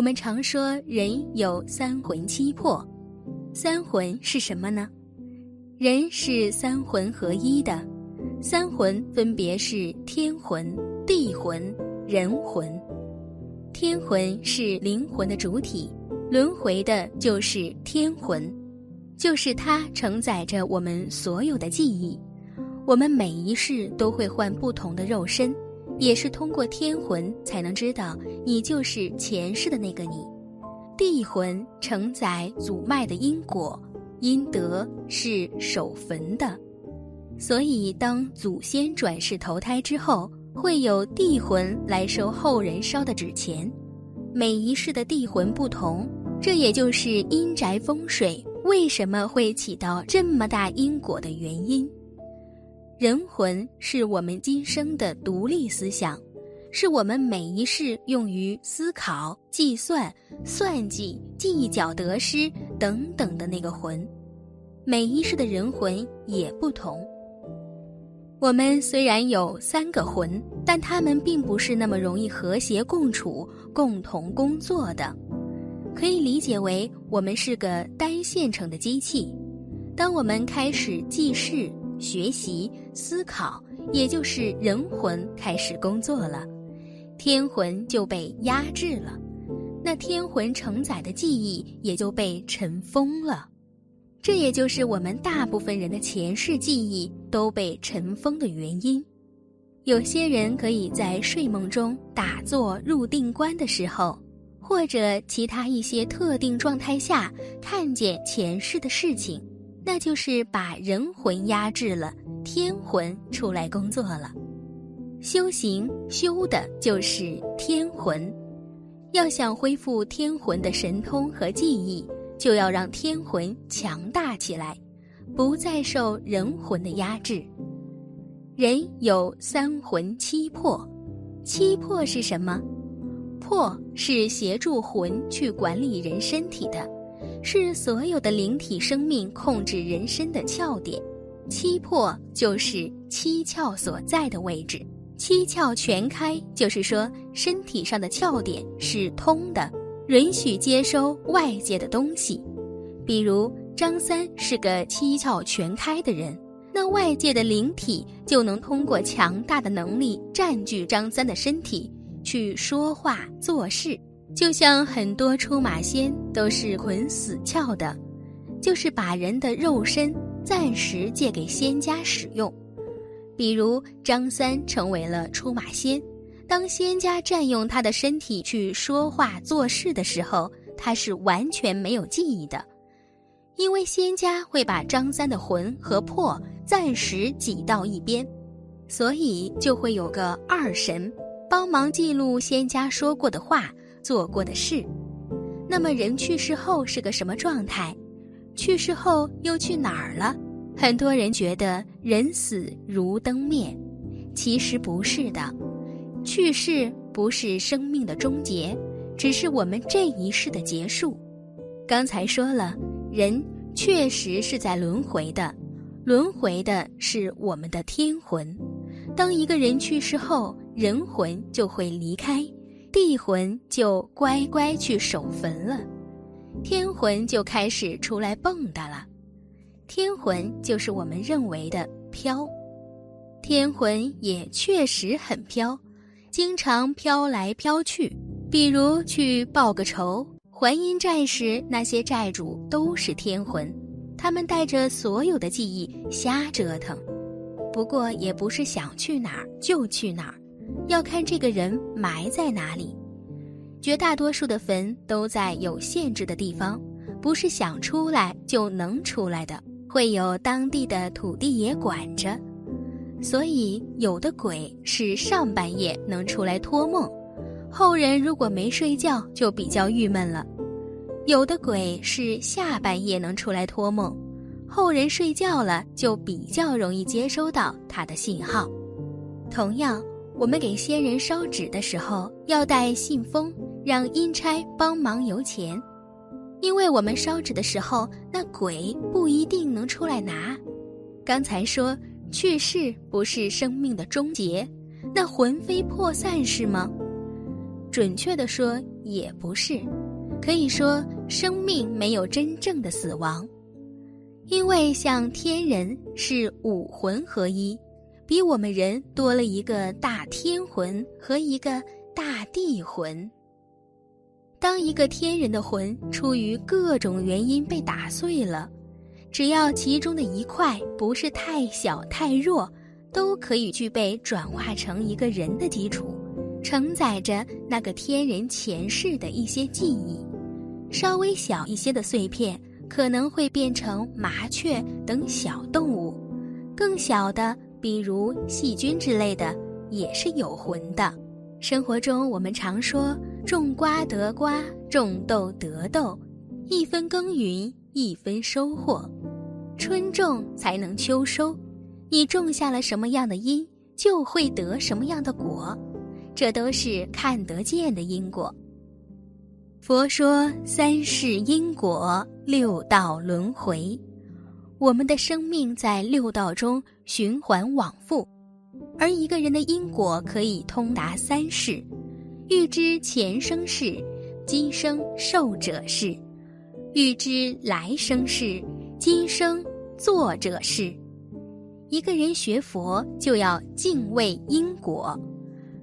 我们常说人有三魂七魄，三魂是什么呢？人是三魂合一的，三魂分别是天魂、地魂、人魂。天魂是灵魂的主体，轮回的就是天魂，就是它承载着我们所有的记忆。我们每一世都会换不同的肉身。也是通过天魂才能知道你就是前世的那个你，地魂承载祖脉的因果，阴德是守坟的，所以当祖先转世投胎之后，会有地魂来收后人烧的纸钱。每一世的地魂不同，这也就是阴宅风水为什么会起到这么大因果的原因。人魂是我们今生的独立思想，是我们每一世用于思考、计算、算计、计较得失等等的那个魂。每一世的人魂也不同。我们虽然有三个魂，但他们并不是那么容易和谐共处、共同工作的。可以理解为，我们是个单线程的机器。当我们开始记事。学习、思考，也就是人魂开始工作了，天魂就被压制了，那天魂承载的记忆也就被尘封了，这也就是我们大部分人的前世记忆都被尘封的原因。有些人可以在睡梦中打坐入定观的时候，或者其他一些特定状态下看见前世的事情。那就是把人魂压制了，天魂出来工作了。修行修的就是天魂，要想恢复天魂的神通和记忆，就要让天魂强大起来，不再受人魂的压制。人有三魂七魄，七魄是什么？魄是协助魂去管理人身体的。是所有的灵体生命控制人身的窍点，七魄就是七窍所在的位置。七窍全开，就是说身体上的窍点是通的，允许接收外界的东西。比如张三是个七窍全开的人，那外界的灵体就能通过强大的能力占据张三的身体，去说话做事。就像很多出马仙都是捆死窍的，就是把人的肉身暂时借给仙家使用。比如张三成为了出马仙，当仙家占用他的身体去说话做事的时候，他是完全没有记忆的，因为仙家会把张三的魂和魄暂时挤到一边，所以就会有个二神帮忙记录仙家说过的话。做过的事，那么人去世后是个什么状态？去世后又去哪儿了？很多人觉得人死如灯灭，其实不是的。去世不是生命的终结，只是我们这一世的结束。刚才说了，人确实是在轮回的，轮回的是我们的天魂。当一个人去世后，人魂就会离开。地魂就乖乖去守坟了，天魂就开始出来蹦跶了。天魂就是我们认为的飘，天魂也确实很飘，经常飘来飘去。比如去报个仇、还阴债时，那些债主都是天魂，他们带着所有的记忆瞎折腾。不过也不是想去哪儿就去哪儿。要看这个人埋在哪里，绝大多数的坟都在有限制的地方，不是想出来就能出来的，会有当地的土地爷管着。所以有的鬼是上半夜能出来托梦，后人如果没睡觉就比较郁闷了；有的鬼是下半夜能出来托梦，后人睡觉了就比较容易接收到他的信号。同样。我们给先人烧纸的时候，要带信封，让阴差帮忙邮钱，因为我们烧纸的时候，那鬼不一定能出来拿。刚才说去世不是生命的终结，那魂飞魄散是吗？准确的说也不是。可以说，生命没有真正的死亡，因为像天人是五魂合一，比我们人多了一个大天魂和一个大地魂。当一个天人的魂出于各种原因被打碎了，只要其中的一块不是太小太弱，都可以具备转化成一个人的基础，承载着那个天人前世的一些记忆。稍微小一些的碎片可能会变成麻雀等小动物，更小的，比如细菌之类的，也是有魂的。生活中我们常说“种瓜得瓜，种豆得豆”，一分耕耘一分收获，春种才能秋收。你种下了什么样的因，就会得什么样的果，这都是看得见的因果。佛说三世因果，六道轮回。我们的生命在六道中循环往复，而一个人的因果可以通达三世。欲知前生事，今生受者是；欲知来生事，今生作者是。一个人学佛就要敬畏因果，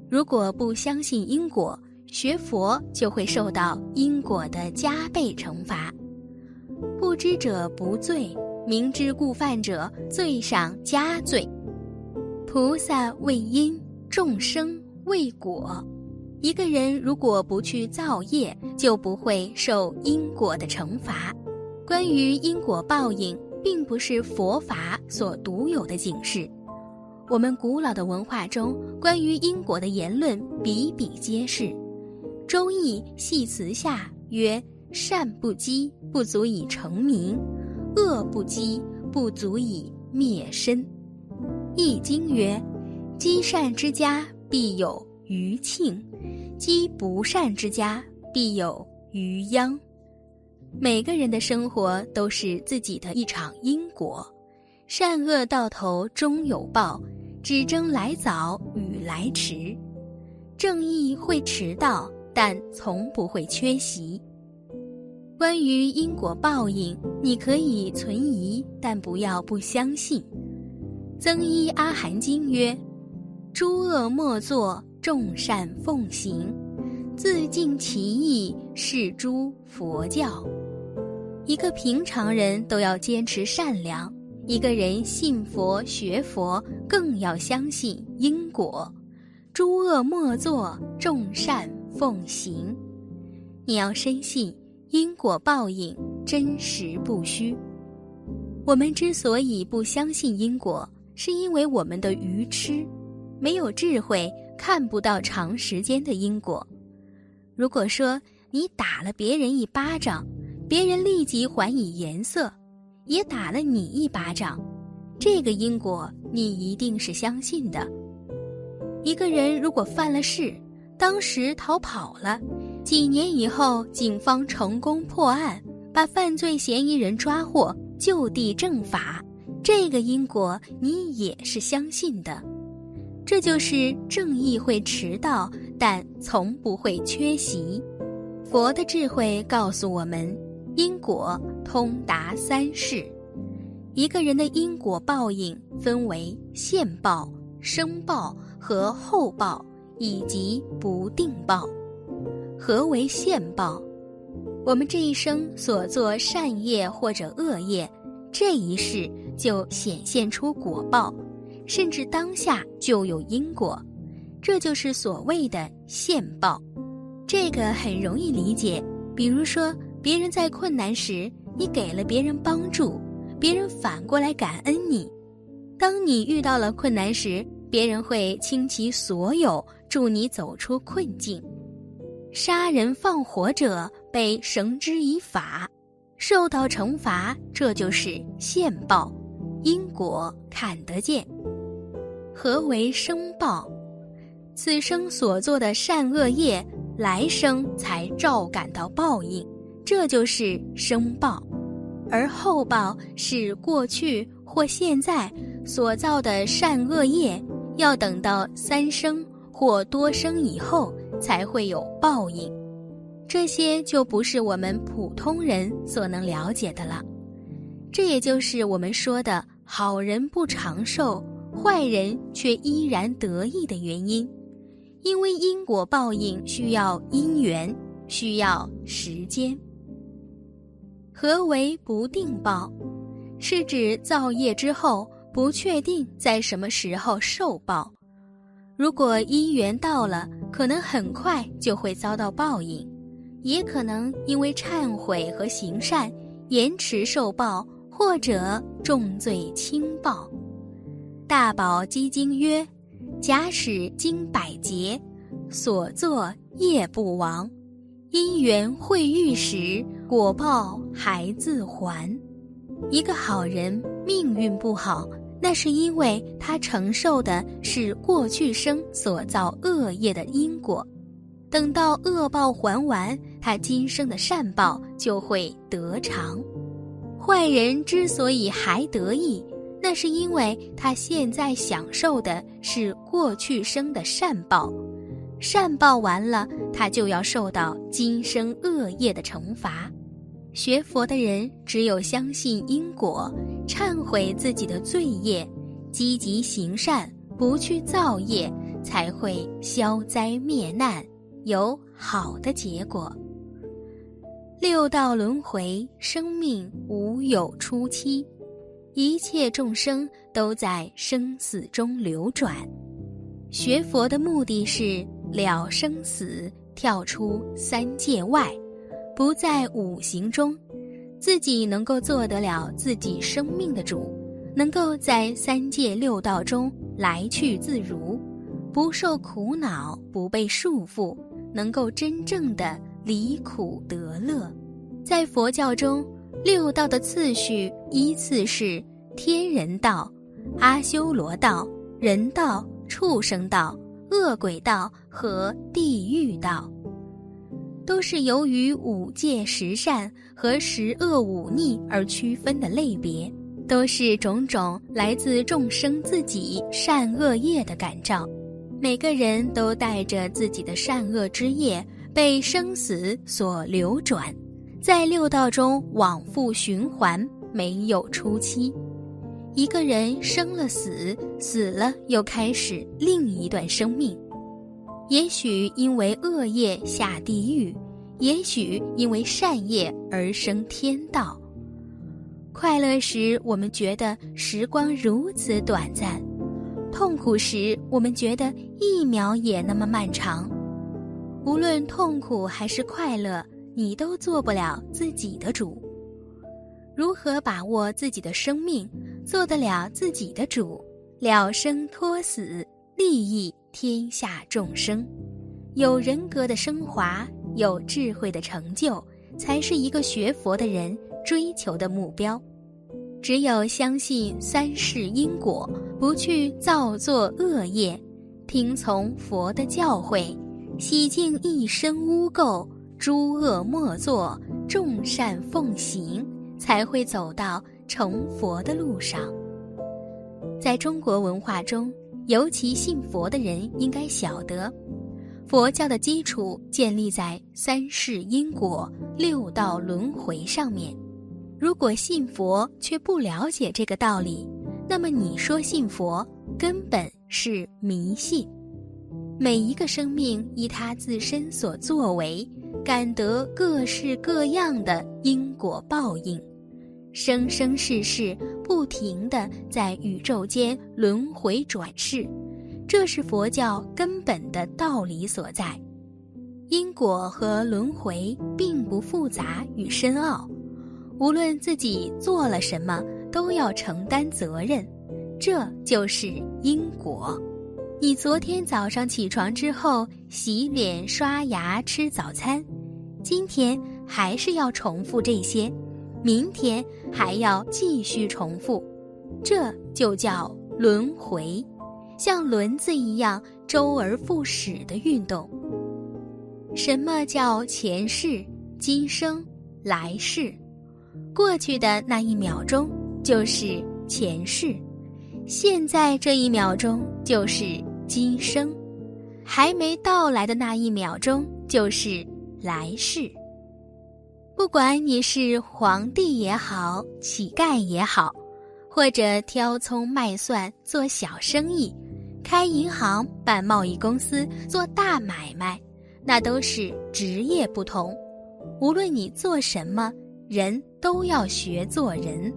如果不相信因果。学佛就会受到因果的加倍惩罚，不知者不罪，明知故犯者罪上加罪。菩萨为因，众生为果。一个人如果不去造业，就不会受因果的惩罚。关于因果报应，并不是佛法所独有的警示，我们古老的文化中关于因果的言论比比皆是。《周易》系辞下曰：“善不积，不足以成名；恶不积，不足以灭身。”《易经》曰：“积善之家，必有余庆；积不善之家，必有余殃。”每个人的生活都是自己的一场因果，善恶到头终有报，只争来早与来迟。正义会迟到。但从不会缺席。关于因果报应，你可以存疑，但不要不相信。增一阿含经曰：“诸恶莫作，众善奉行，自尽其意，是诸佛教。”一个平常人都要坚持善良，一个人信佛学佛更要相信因果。诸恶莫作，众善。奉行，你要深信因果报应真实不虚。我们之所以不相信因果，是因为我们的愚痴，没有智慧，看不到长时间的因果。如果说你打了别人一巴掌，别人立即还以颜色，也打了你一巴掌，这个因果你一定是相信的。一个人如果犯了事，当时逃跑了，几年以后，警方成功破案，把犯罪嫌疑人抓获，就地正法。这个因果你也是相信的，这就是正义会迟到，但从不会缺席。佛的智慧告诉我们，因果通达三世，一个人的因果报应分为现报、生报和后报。以及不定报，何为现报？我们这一生所做善业或者恶业，这一世就显现出果报，甚至当下就有因果，这就是所谓的现报。这个很容易理解，比如说别人在困难时，你给了别人帮助，别人反过来感恩你；当你遇到了困难时，别人会倾其所有。助你走出困境，杀人放火者被绳之以法，受到惩罚，这就是现报，因果看得见。何为生报？此生所做的善恶业，来生才照感到报应，这就是生报。而后报是过去或现在所造的善恶业，要等到三生。或多生以后才会有报应。这些就不是我们普通人所能了解的了。这也就是我们说的好人不长寿，坏人却依然得意的原因。因为因果报应需要因缘，需要时间。何为不定报？是指造业之后不确定在什么时候受报。如果因缘到了，可能很快就会遭到报应。也可能因为忏悔和行善延迟受报，或者重罪轻报。大宝积经曰：“假使经百劫，所作业不亡，因缘会遇时，果报还自还。”一个好人命运不好，那是因为他承受的是过去生所造恶业的因果。等到恶报还完，他今生的善报就会得偿。坏人之所以还得意，那是因为他现在享受的是过去生的善报，善报完了，他就要受到今生恶业的惩罚。学佛的人只有相信因果，忏悔自己的罪业，积极行善，不去造业，才会消灾灭难。有好的结果。六道轮回，生命无有初期，一切众生都在生死中流转。学佛的目的是了生死，跳出三界外，不在五行中，自己能够做得了自己生命的主，能够在三界六道中来去自如，不受苦恼，不被束缚。能够真正的离苦得乐，在佛教中，六道的次序依次是天人道、阿修罗道、人道、畜生道、恶鬼道和地狱道，都是由于五戒十善和十恶五逆而区分的类别，都是种种来自众生自己善恶业的感召。每个人都带着自己的善恶之业，被生死所流转，在六道中往复循环，没有初期。一个人生了死，死了又开始另一段生命。也许因为恶业下地狱，也许因为善业而升天道。快乐时，我们觉得时光如此短暂。痛苦时，我们觉得一秒也那么漫长。无论痛苦还是快乐，你都做不了自己的主。如何把握自己的生命，做得了自己的主，了生脱死，利益天下众生？有人格的升华，有智慧的成就，才是一个学佛的人追求的目标。只有相信三世因果，不去造作恶业，听从佛的教诲，洗净一身污垢，诸恶莫作，众善奉行，才会走到成佛的路上。在中国文化中，尤其信佛的人应该晓得，佛教的基础建立在三世因果、六道轮回上面。如果信佛却不了解这个道理，那么你说信佛根本是迷信。每一个生命依他自身所作为，感得各式各样的因果报应，生生世世不停的在宇宙间轮回转世，这是佛教根本的道理所在。因果和轮回并不复杂与深奥。无论自己做了什么，都要承担责任，这就是因果。你昨天早上起床之后洗脸、刷牙、吃早餐，今天还是要重复这些，明天还要继续重复，这就叫轮回，像轮子一样周而复始的运动。什么叫前世、今生、来世？过去的那一秒钟就是前世，现在这一秒钟就是今生，还没到来的那一秒钟就是来世。不管你是皇帝也好，乞丐也好，或者挑葱卖蒜做小生意，开银行、办贸易公司、做大买卖，那都是职业不同。无论你做什么，人都要学做人。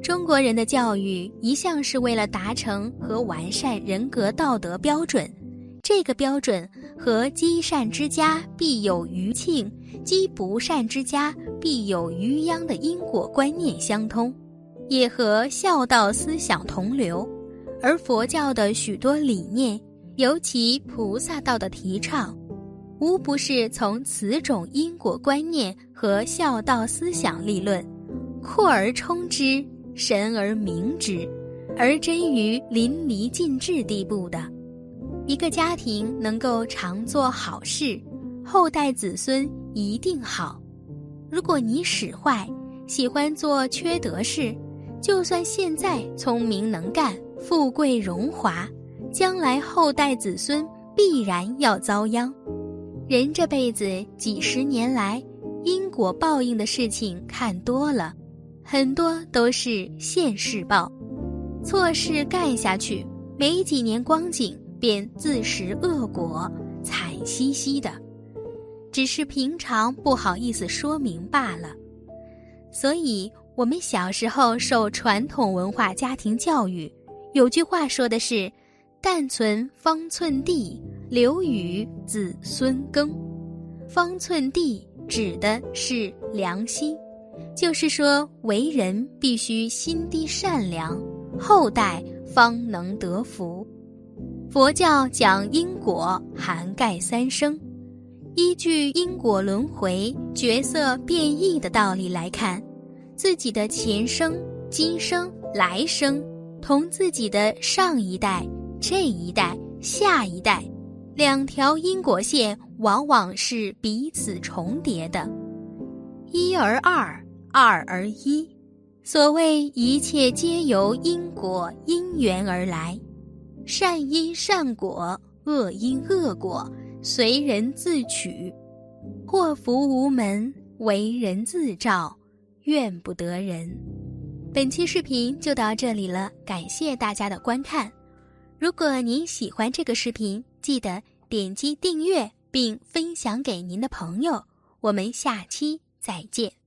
中国人的教育一向是为了达成和完善人格道德标准，这个标准和“积善之家必有余庆，积不善之家必有余殃”的因果观念相通，也和孝道思想同流。而佛教的许多理念，尤其菩萨道的提倡，无不是从此种因果观念和孝道思想立论扩而充之。神而明之，而臻于淋漓尽致地步的，一个家庭能够常做好事，后代子孙一定好。如果你使坏，喜欢做缺德事，就算现在聪明能干、富贵荣华，将来后代子孙必然要遭殃。人这辈子几十年来，因果报应的事情看多了。很多都是现世报，错事干下去，没几年光景便自食恶果，惨兮兮的。只是平常不好意思说明罢了。所以，我们小时候受传统文化家庭教育，有句话说的是：“但存方寸地，留与子孙耕。”方寸地指的是良心。就是说，为人必须心地善良，后代方能得福。佛教讲因果，涵盖三生。依据因果轮回、角色变异的道理来看，自己的前生、今生、来生，同自己的上一代、这一代、下一代，两条因果线往往是彼此重叠的。一而二。二而一，所谓一切皆由因果因缘而来，善因善果，恶因恶果，随人自取。祸福无门，为人自照，怨不得人。本期视频就到这里了，感谢大家的观看。如果您喜欢这个视频，记得点击订阅并分享给您的朋友。我们下期再见。